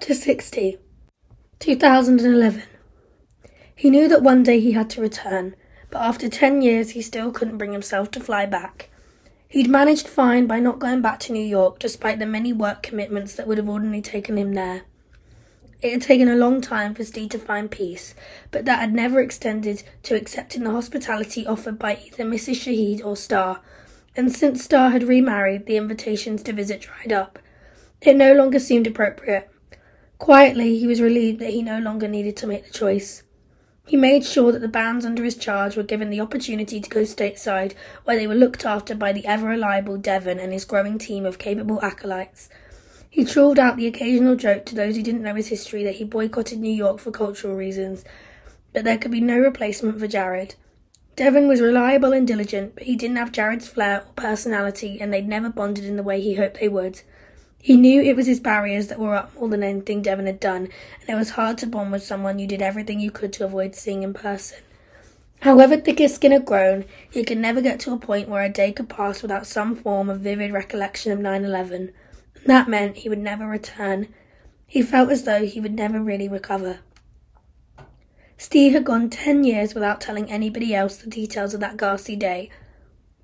Chapter 60 2011 He knew that one day he had to return, but after 10 years he still couldn't bring himself to fly back. He'd managed fine by not going back to New York despite the many work commitments that would have ordinarily taken him there. It had taken a long time for Steve to find peace, but that had never extended to accepting the hospitality offered by either Mrs. Shahid or Star, and since Star had remarried, the invitations to visit dried up. It no longer seemed appropriate. Quietly, he was relieved that he no longer needed to make the choice. He made sure that the bands under his charge were given the opportunity to go stateside, where they were looked after by the ever reliable Devon and his growing team of capable acolytes. He trawled out the occasional joke to those who didn't know his history that he boycotted New York for cultural reasons, but there could be no replacement for Jared. Devon was reliable and diligent, but he didn't have Jared's flair or personality, and they'd never bonded in the way he hoped they would. He knew it was his barriers that were up more than anything Devon had done, and it was hard to bond with someone you did everything you could to avoid seeing in person. However thick his skin had grown, he could never get to a point where a day could pass without some form of vivid recollection of 9 11. That meant he would never return. He felt as though he would never really recover. Steve had gone ten years without telling anybody else the details of that ghastly day.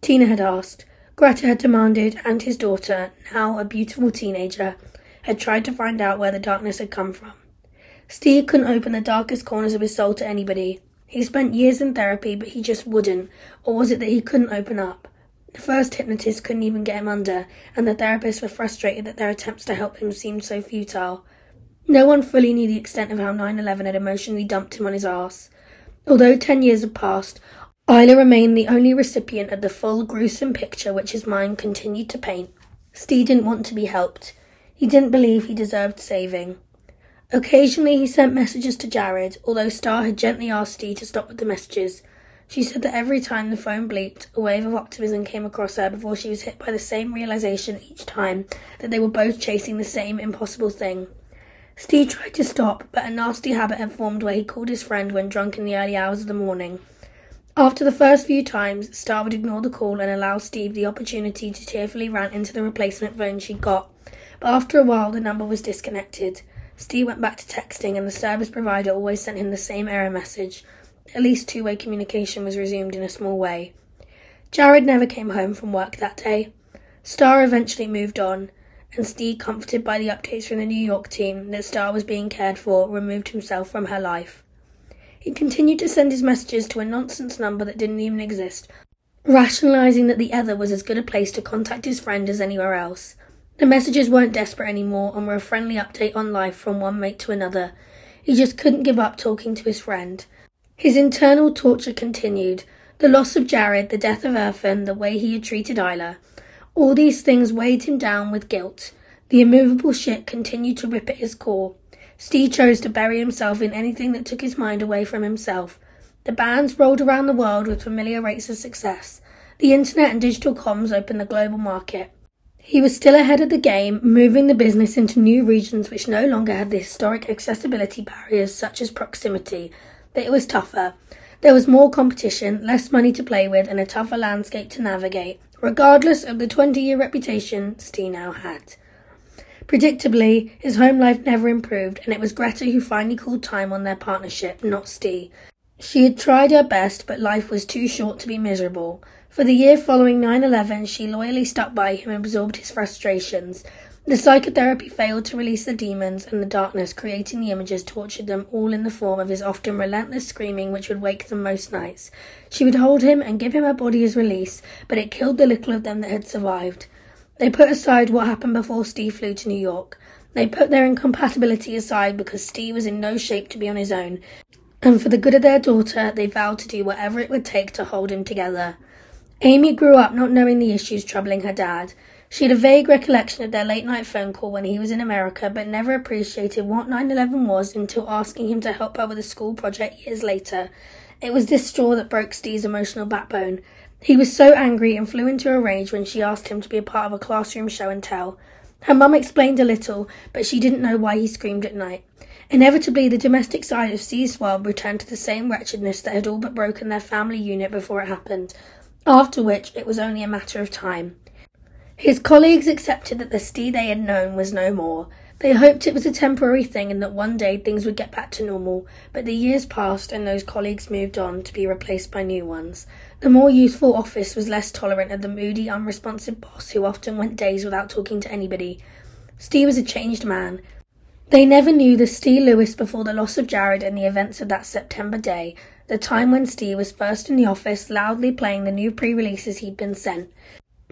Tina had asked. Greta had demanded, and his daughter, now a beautiful teenager, had tried to find out where the darkness had come from. Steve couldn't open the darkest corners of his soul to anybody. He spent years in therapy, but he just wouldn't. Or was it that he couldn't open up? The first hypnotist couldn't even get him under, and the therapists were frustrated that their attempts to help him seemed so futile. No one fully knew the extent of how 9 11 had emotionally dumped him on his arse. Although ten years had passed, Isla remained the only recipient of the full, gruesome picture which his mind continued to paint. Steve didn't want to be helped. He didn't believe he deserved saving. Occasionally he sent messages to Jared, although Star had gently asked Steve to stop with the messages. She said that every time the phone bleeped, a wave of optimism came across her before she was hit by the same realization each time that they were both chasing the same impossible thing. Steve tried to stop, but a nasty habit had formed where he called his friend when drunk in the early hours of the morning. After the first few times, Star would ignore the call and allow Steve the opportunity to tearfully rant into the replacement phone she'd got. But after a while, the number was disconnected. Steve went back to texting, and the service provider always sent him the same error message. At least two way communication was resumed in a small way. Jared never came home from work that day. Star eventually moved on, and Steve, comforted by the updates from the New York team that Star was being cared for, removed himself from her life. He continued to send his messages to a nonsense number that didn't even exist, rationalizing that the other was as good a place to contact his friend as anywhere else. The messages weren't desperate anymore and were a friendly update on life from one mate to another. He just couldn't give up talking to his friend. His internal torture continued. The loss of Jared, the death of Irfan, the way he had treated Isla. All these things weighed him down with guilt. The immovable shit continued to rip at his core. Steve chose to bury himself in anything that took his mind away from himself. The bands rolled around the world with familiar rates of success. The internet and digital comms opened the global market. He was still ahead of the game, moving the business into new regions which no longer had the historic accessibility barriers such as proximity, but it was tougher. There was more competition, less money to play with, and a tougher landscape to navigate, regardless of the 20 year reputation Steve now had. Predictably, his home life never improved, and it was Greta who finally called time on their partnership, not Steve. She had tried her best, but life was too short to be miserable. For the year following 9 11, she loyally stuck by him and absorbed his frustrations. The psychotherapy failed to release the demons, and the darkness creating the images tortured them all in the form of his often relentless screaming, which would wake them most nights. She would hold him and give him her body as release, but it killed the little of them that had survived. They put aside what happened before Steve flew to New York. They put their incompatibility aside because Steve was in no shape to be on his own. And for the good of their daughter, they vowed to do whatever it would take to hold him together. Amy grew up not knowing the issues troubling her dad. She had a vague recollection of their late night phone call when he was in America, but never appreciated what 9 11 was until asking him to help her with a school project years later. It was this straw that broke Steve's emotional backbone. He was so angry and flew into a rage when she asked him to be a part of a classroom show and tell. Her mum explained a little, but she didn't know why he screamed at night. Inevitably, the domestic side of Steve's world returned to the same wretchedness that had all but broken their family unit before it happened, after which it was only a matter of time. His colleagues accepted that the Steve they had known was no more. They hoped it was a temporary thing and that one day things would get back to normal, but the years passed and those colleagues moved on to be replaced by new ones. The more youthful office was less tolerant of the moody, unresponsive boss who often went days without talking to anybody. Steve was a changed man. They never knew the Steve Lewis before the loss of Jared and the events of that September day, the time when Steve was first in the office loudly playing the new pre releases he'd been sent.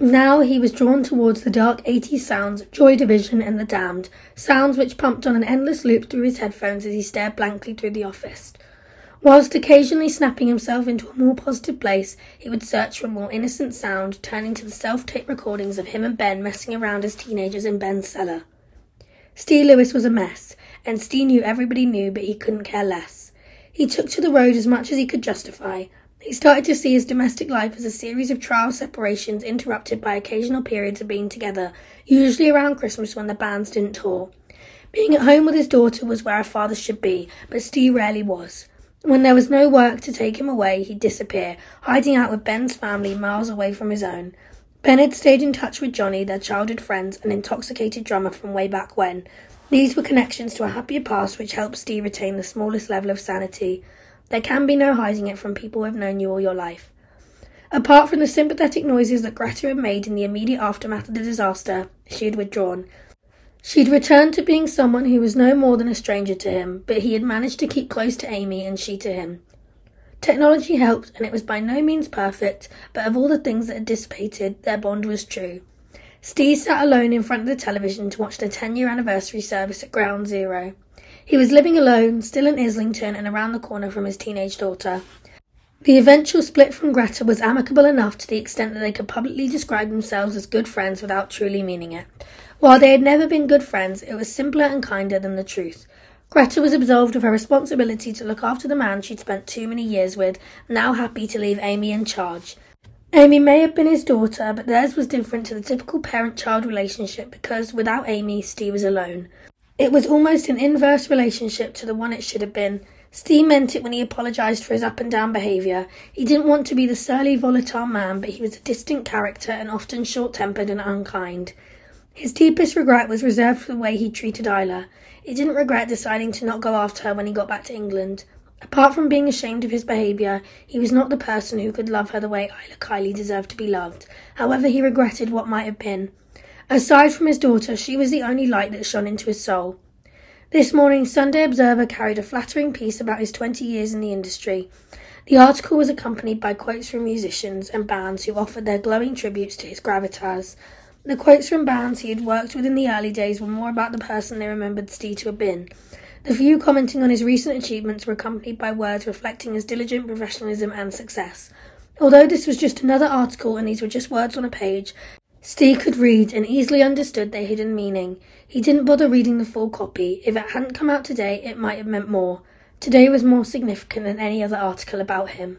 Now he was drawn towards the dark 80s sounds of Joy Division and The Damned, sounds which pumped on an endless loop through his headphones as he stared blankly through the office. Whilst occasionally snapping himself into a more positive place, he would search for a more innocent sound, turning to the self tape recordings of him and Ben messing around as teenagers in Ben's cellar. Steve Lewis was a mess, and Steve knew everybody knew, but he couldn't care less. He took to the road as much as he could justify, he started to see his domestic life as a series of trial separations interrupted by occasional periods of being together, usually around Christmas when the bands didn't tour. Being at home with his daughter was where a father should be, but Steve rarely was. When there was no work to take him away, he'd disappear, hiding out with Ben's family miles away from his own. Ben had stayed in touch with Johnny, their childhood friends, an intoxicated drummer from way back when. These were connections to a happier past which helped Steve retain the smallest level of sanity. There can be no hiding it from people who have known you all your life. Apart from the sympathetic noises that Greta had made in the immediate aftermath of the disaster, she had withdrawn. She'd returned to being someone who was no more than a stranger to him, but he had managed to keep close to Amy and she to him. Technology helped, and it was by no means perfect, but of all the things that had dissipated, their bond was true. Steve sat alone in front of the television to watch the 10 year anniversary service at Ground Zero. He was living alone, still in Islington and around the corner from his teenage daughter. The eventual split from Greta was amicable enough to the extent that they could publicly describe themselves as good friends without truly meaning it. While they had never been good friends, it was simpler and kinder than the truth. Greta was absolved of her responsibility to look after the man she'd spent too many years with, now happy to leave Amy in charge. Amy may have been his daughter, but theirs was different to the typical parent child relationship because without Amy, Steve was alone. It was almost an inverse relationship to the one it should have been. Steve meant it when he apologised for his up and down behaviour. He didn't want to be the surly, volatile man, but he was a distant character and often short tempered and unkind. His deepest regret was reserved for the way he treated Isla. He didn't regret deciding to not go after her when he got back to England. Apart from being ashamed of his behaviour, he was not the person who could love her the way Isla Kiley deserved to be loved. However, he regretted what might have been. Aside from his daughter, she was the only light that shone into his soul. This morning, Sunday Observer carried a flattering piece about his 20 years in the industry. The article was accompanied by quotes from musicians and bands who offered their glowing tributes to his gravitas. The quotes from bands he had worked with in the early days were more about the person they remembered Steve to have been. The few commenting on his recent achievements were accompanied by words reflecting his diligent professionalism and success. Although this was just another article and these were just words on a page, Steve could read and easily understood their hidden meaning. He didn't bother reading the full copy. If it hadn't come out today, it might have meant more. Today was more significant than any other article about him.